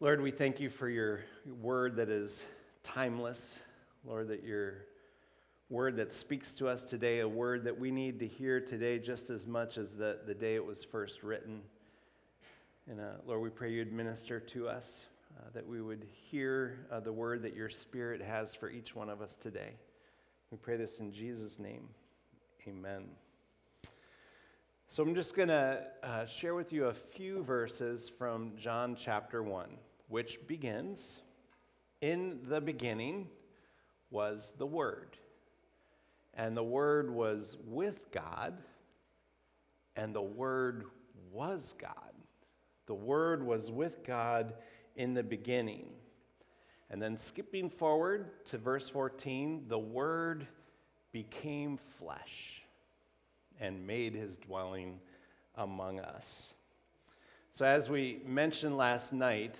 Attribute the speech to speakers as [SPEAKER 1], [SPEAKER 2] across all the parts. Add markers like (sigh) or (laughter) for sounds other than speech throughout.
[SPEAKER 1] Lord, we thank you for your word that is timeless. Lord, that your word that speaks to us today, a word that we need to hear today just as much as the, the day it was first written. And uh, Lord, we pray you'd minister to us, uh, that we would hear uh, the word that your spirit has for each one of us today. We pray this in Jesus' name. Amen. So I'm just going to uh, share with you a few verses from John chapter 1 which begins In the beginning was the Word, and the Word was with God, and the Word was God. The Word was with God in the beginning. And then skipping forward to verse 14, the Word became flesh and made his dwelling among us. So, as we mentioned last night,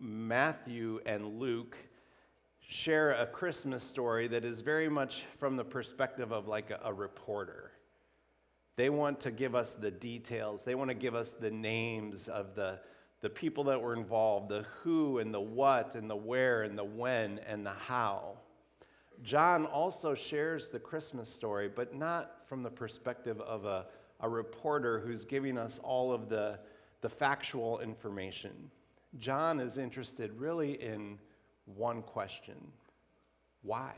[SPEAKER 1] Matthew and Luke share a Christmas story that is very much from the perspective of like a, a, reporter. They want to give us the details, they want to give us the names of the, the people that were involved, the who and the what and the where and the when and the how. John also shares the Christmas story, but not from the perspective of a, a reporter who's giving us all of the, the factual information. John is interested really in one question why?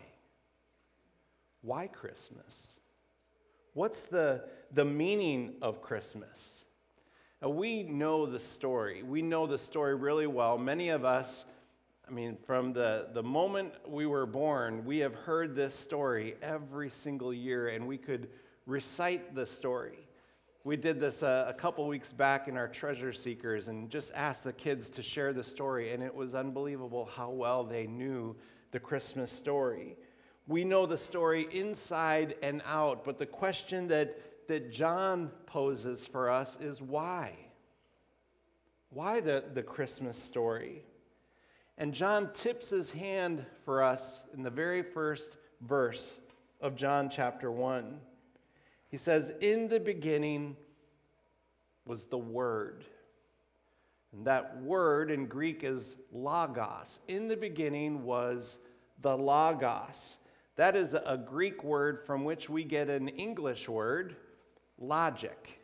[SPEAKER 1] Why Christmas? What's the, the meaning of Christmas? Now, we know the story. We know the story really well. Many of us, I mean, from the, the moment we were born, we have heard this story every single year, and we could recite the story. We did this a, a couple weeks back in our Treasure Seekers and just asked the kids to share the story, and it was unbelievable how well they knew the Christmas story. We know the story inside and out, but the question that, that John poses for us is why? Why the, the Christmas story? And John tips his hand for us in the very first verse of John chapter 1. He says, In the beginning was the Word. And that word in Greek is logos. In the beginning was the logos. That is a Greek word from which we get an English word, logic.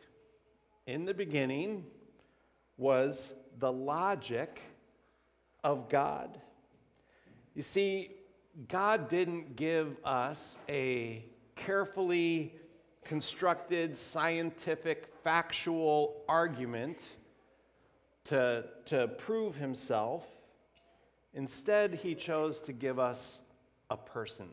[SPEAKER 1] In the beginning was the logic of God. You see, God didn't give us a carefully constructed, scientific, factual argument to, to prove himself. Instead, he chose to give us a person.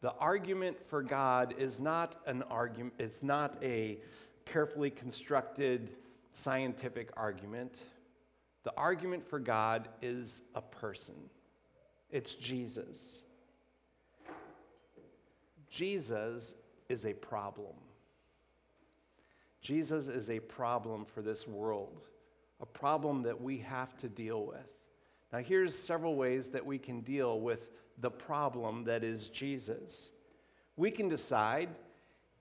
[SPEAKER 1] The argument for God is not an argument, it's not a carefully constructed scientific argument. The argument for God is a person. It's Jesus. Jesus is a problem. Jesus is a problem for this world, a problem that we have to deal with. Now, here's several ways that we can deal with the problem that is Jesus. We can decide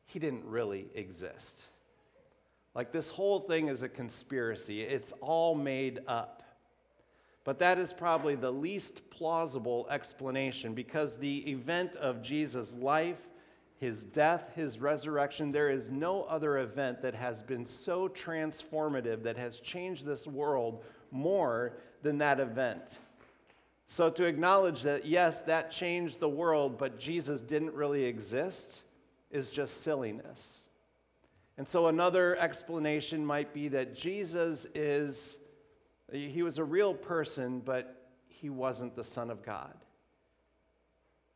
[SPEAKER 1] he didn't really exist. Like this whole thing is a conspiracy, it's all made up. But that is probably the least plausible explanation because the event of Jesus' life his death, his resurrection. There is no other event that has been so transformative, that has changed this world more than that event. So, to acknowledge that, yes, that changed the world, but Jesus didn't really exist, is just silliness. And so, another explanation might be that Jesus is, he was a real person, but he wasn't the Son of God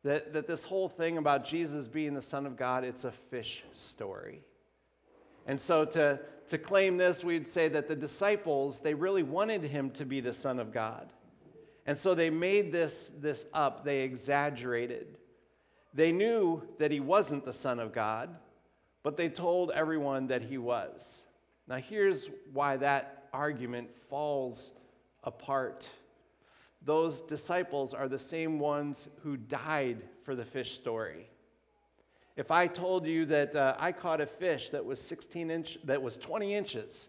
[SPEAKER 1] that, that this whole thing about Jesus being the Son of God, it's a fish story. And so to, to claim this, we'd say that the disciples, they really wanted him to be the Son of God. And so they made this, this up, they exaggerated. They knew that he wasn't the Son of God, but they told everyone that he was. Now, here's why that argument falls apart those disciples are the same ones who died for the fish story. If I told you that uh, I caught a fish that was 16 inch, that was 20 inches,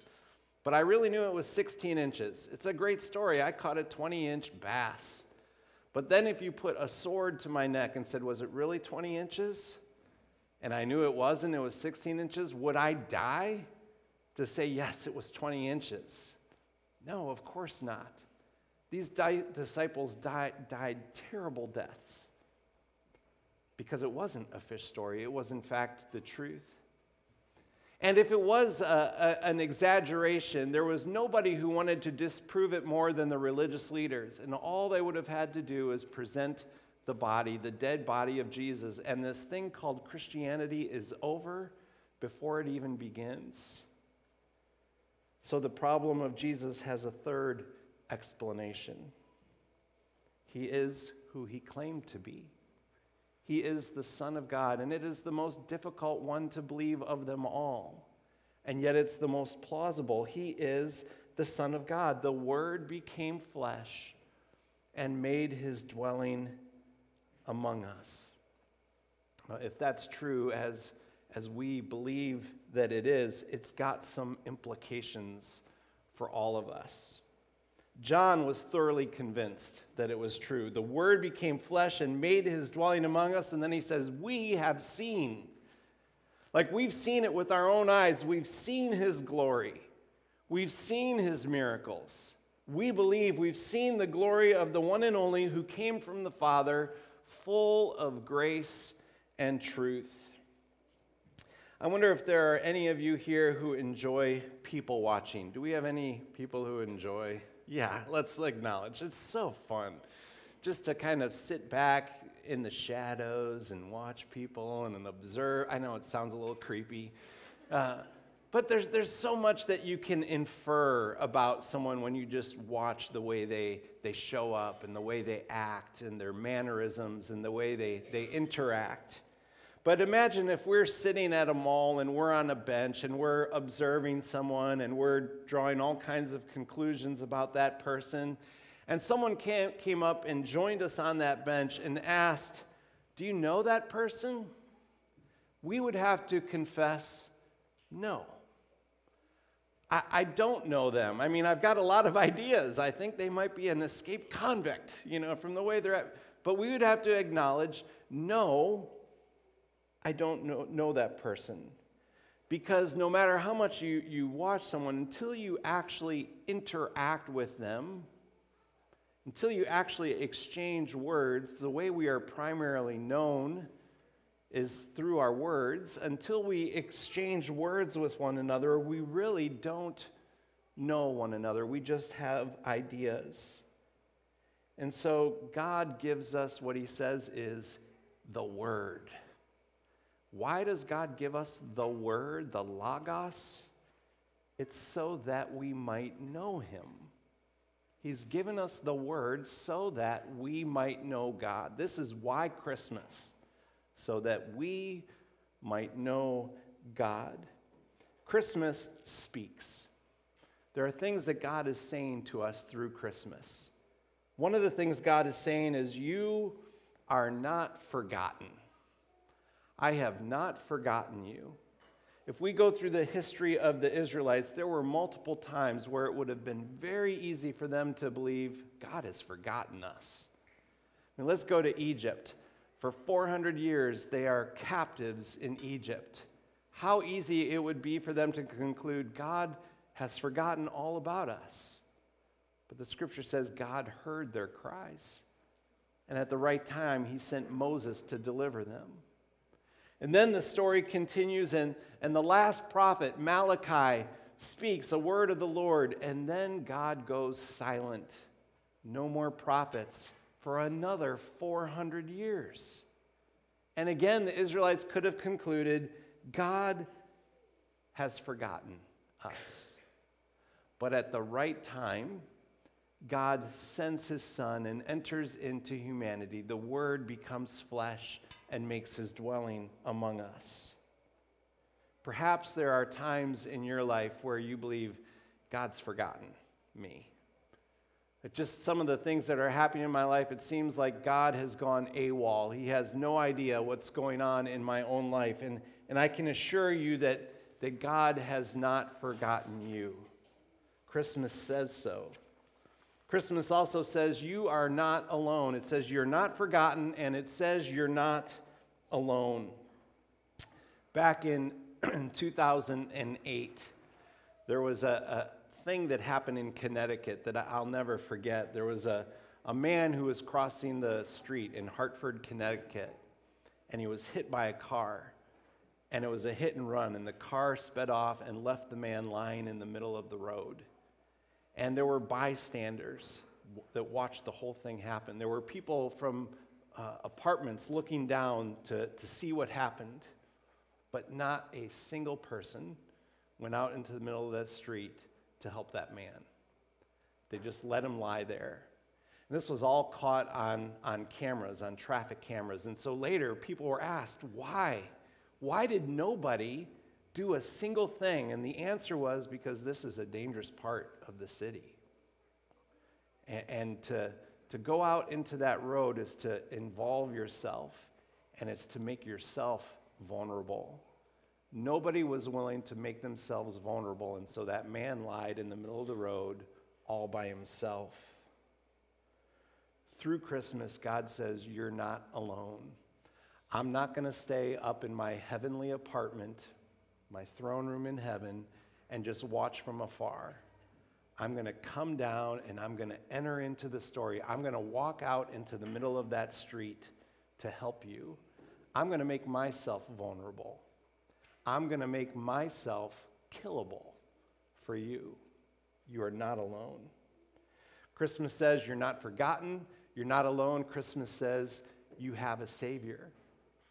[SPEAKER 1] but I really knew it was 16 inches. It's a great story. I caught a 20 inch bass. But then, if you put a sword to my neck and said, Was it really 20 inches? And I knew it wasn't, it was 16 inches, would I die to say, Yes, it was 20 inches? No, of course not. These di- disciples died, terrible deaths because it wasn't a fish story, it was, in fact, the truth. And if it was a, a, an exaggeration, there was nobody who wanted to disprove it more than the religious leaders. And all they would have had to do is present the body, the dead body of Jesus. And this thing called Christianity is over before it even begins. So the problem of Jesus has a third explanation. He is who he claimed to be. He is the Son of God, and it is the most difficult one to believe of them all. And yet it's the most plausible. He is the Son of God. The Word became flesh and made his dwelling among us. if that's true, as, as we believe that it is, it's got some implications for all of us. John was thoroughly convinced that it was true. The Word became flesh and made his dwelling among us, and then he says, We have seen. Like we've seen it with our own eyes. We've seen his glory, we've seen his miracles. We believe we've seen the glory of the one and only who came from the Father, full of grace and truth. I wonder if there are any of you here who enjoy people watching. Do we have any people who enjoy yeah, let's acknowledge. It's so fun just to kind of sit back in the shadows and watch people and observe. I know it sounds a little creepy, uh, but there's, there's so much that you can infer about someone when you just watch the way they, they show up and the way they act and their mannerisms and the way they, they interact. But imagine if we're sitting at a mall and we're on a bench and we're observing someone and we're drawing all kinds of conclusions about that person. And someone came, up and joined us on that bench and asked, Do you know that person? We would have to confess, No. I, I don't know them. I mean, I've got a lot of ideas. I think they might be an escaped convict, you know, from the way they're at. But we would have to acknowledge, No, I don't know, know that person. Because no matter how much you, you watch someone, until you actually interact with them, until you actually exchange words, the way we are primarily known is through our words. Until we exchange words with one another, we really don't know one another. We just have ideas. And so God gives us what he says is the Word. Why does God give us the Word, the Logos? It's so that we might know Him. He's given us the Word so that we might know God. This is why Christmas, so that we might know God. Christmas speaks. There are things that God is saying to us through Christmas. One of the things God is saying is, You are not forgotten. I have not forgotten you. If we go through the history of the Israelites, there were multiple times where it would have been very easy for them to believe God has forgotten us. And let's go to Egypt. For 400 years, they are captives in Egypt. How easy it would be for them to conclude God has forgotten all about us. But the scripture says God heard their cries. And at the right time, he sent Moses to deliver them. And then the story continues, and, and the last prophet, Malachi, speaks a word of the Lord, and then God goes silent. No more prophets for another 400 years. And again, the Israelites could have concluded God has forgotten us. But at the right time, God sends his son and enters into humanity. The word becomes flesh and makes his dwelling among us. Perhaps there are times in your life where you believe God's forgotten me. But just some of the things that are happening in my life, it seems like God has gone AWOL. He has no idea what's going on in my own life. And, and I can assure you that, that God has not forgotten you. Christmas says so. Christmas also says you are not alone. It says you're not forgotten, and it says you're not alone. Back in (clears throat) 2008, there was a, a thing that happened in Connecticut that I'll never forget. There was a, a man who was crossing the street in Hartford, Connecticut, and he was hit by a car. And it was a hit and run, and the car sped off and left the man lying in the middle of the road. And there were bystanders that watched the whole thing happen. There were people from uh, apartments looking down to, to see what happened, but not a single person went out into the middle of that street to help that man. They just let him lie there. And this was all caught on, on cameras, on traffic cameras. And so later, people were asked, why? Why did nobody do a single thing? And the answer was because this is a dangerous part of the city. And, and to, to go out into that road is to involve yourself, and it's to make yourself vulnerable. Nobody was willing to make themselves vulnerable, and so that man lied in the middle of the road all by himself. Through Christmas, God says, You're not alone. I'm not going to stay up in my heavenly apartment my throne room in heaven and just watch from afar. I'm going to come down and I'm going to enter into the story. I'm going to walk out into the middle of that street to help you. I'm going to make myself vulnerable. I'm going to make myself killable for you. You are not alone. Christmas says you're not forgotten, you're not alone. Christmas says you have a Savior.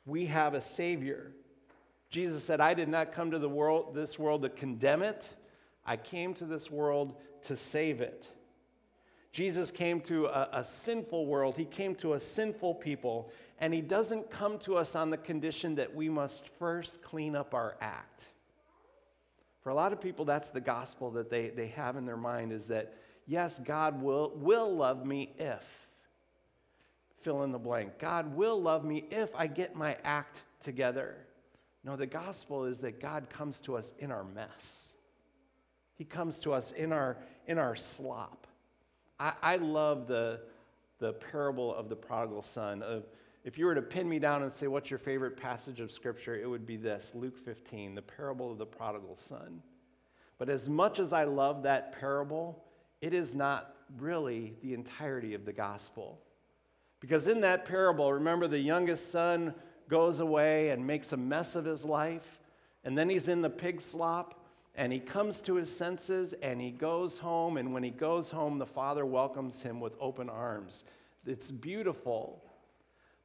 [SPEAKER 1] We have a Savior. Jesus said, I did not come to the world, this world to condemn it. I came to this world to save it. Jesus came to a, a, sinful world. He came to a sinful people, and he doesn't come to us on the condition that we must first clean up our act. For a lot of people, that's the gospel that they, they have in their mind is that, yes, God will, will love me if, fill in the blank. God will love me if I get my act together. No, the gospel is that God comes to us in our mess. He comes to us in our, in our slop. I, I love the, the parable of the prodigal son. Of, if you were to pin me down and say, What's your favorite passage of Scripture? it would be this Luke 15, the parable of the prodigal son. But as much as I love that parable, it is not really the entirety of the gospel. Because in that parable, remember the youngest son goes away and makes a mess of his life, and then he's in the pig slop, and he comes to his senses, and he goes home, and when he goes home, the father welcomes him with open arms. It's beautiful.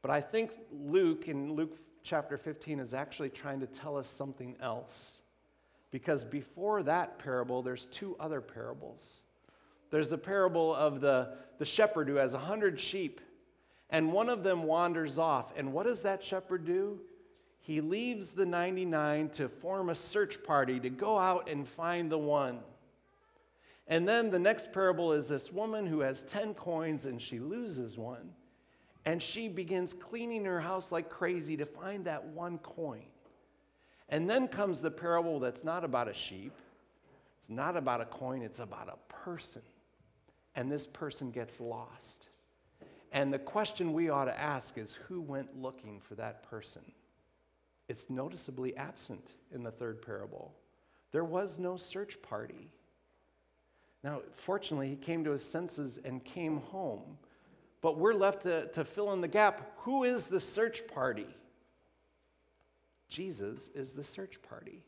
[SPEAKER 1] But I think Luke, in Luke chapter 15, is actually trying to tell us something else. Because before that parable, there's two other parables. There's the parable of the, the shepherd who has a hundred sheep and one of them wanders off. And what does that shepherd do? He leaves the 99 to form a search party to go out and find the one. And then the next parable is this woman who has 10 coins and she loses one. And she begins cleaning her house like crazy to find that one coin. And then comes the parable that's not about a sheep, it's not about a coin, it's about a person. And this person gets lost. And the question we ought to ask is who went looking for that person? It's noticeably absent in the third parable. There was no search party. Now, fortunately, he came to his senses and came home. But we're left to, to fill in the gap. Who is the search party? Jesus is the search party.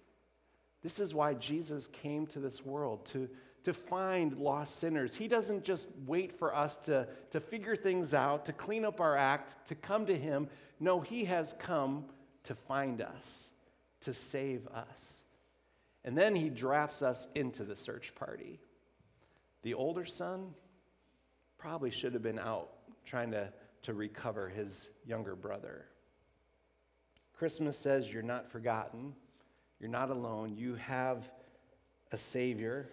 [SPEAKER 1] This is why Jesus came to this world to, to find lost sinners. He doesn't just wait for us to, to figure things out, to clean up our act, to come to Him. No, He has come to find us, to save us. And then He drafts us into the search party. The older son probably should have been out trying to, to recover his younger brother. Christmas says you're not forgotten, you're not alone, you have a Savior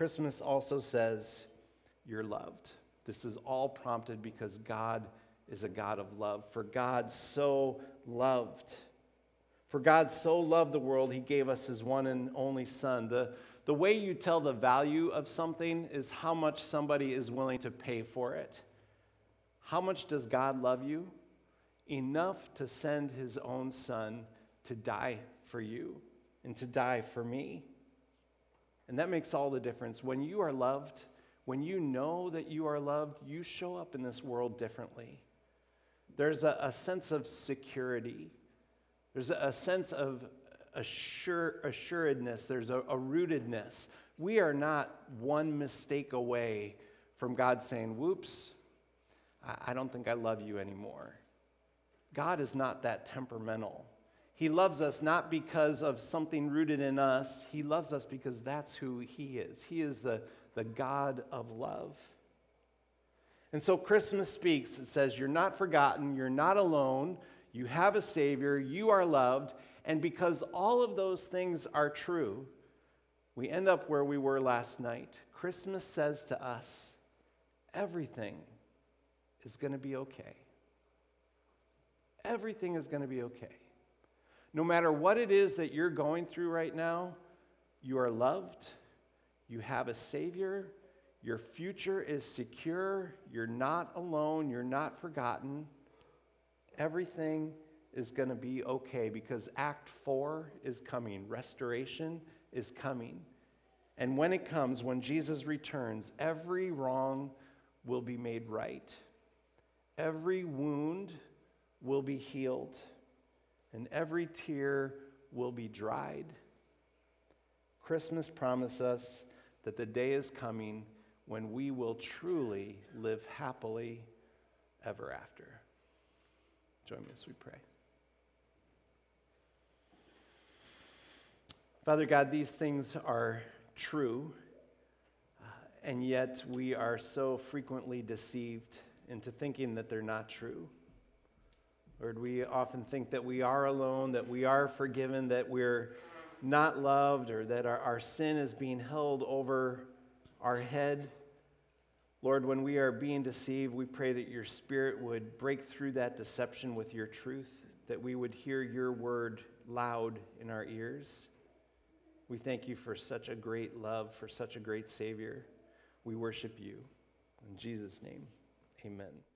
[SPEAKER 1] Christmas also says, You're loved. This is all prompted because God is a God of love. For God so loved. For God so loved the world, he gave us his one and only Son. The, the way you tell the value of something is how much somebody is willing to pay for it. How much does God love you? Enough to send his own son to die for you and to die for me. And that makes all the difference. When you are loved, when you know that you are loved, you show up in this world differently. There's a, a sense of security, there's a, a sense of assure, assuredness, there's a, a rootedness. We are not one mistake away from God saying, Whoops, I, I don't think I love you anymore. God is not that temperamental. He loves us not because of something rooted in us. He loves us because that's who He is. He is the, the God of love. And so Christmas speaks. It says, You're not forgotten, you're not alone, you have a Savior, you are loved. And because all of those things are true, we end up where we were last night. Christmas says to us, everything is going to be okay. Everything is going to be okay. No matter what it is that you're going through right now, you are loved, you have a Savior, your future is secure, you're not alone, you're not forgotten. Everything is going to be okay because Act 4 is coming, restoration is coming. And when it comes, when Jesus returns, every wrong will be made right, every wound will be healed and every tear will be dried. Christmas promises us that the day is coming when we will truly live happily ever after. Join me as we pray. Father God, these things are true, uh, and yet we are so frequently deceived into thinking that they're not true. Lord, we often think that we are alone, that we are forgiven, that we're not loved, or that our, our sin is being held over our head. Lord, when we are being deceived, we pray that your Spirit would break through that deception with your truth, that we would hear your word loud in our ears. We thank you for such a great love, for such a great Savior. We worship you. In Jesus' name, amen.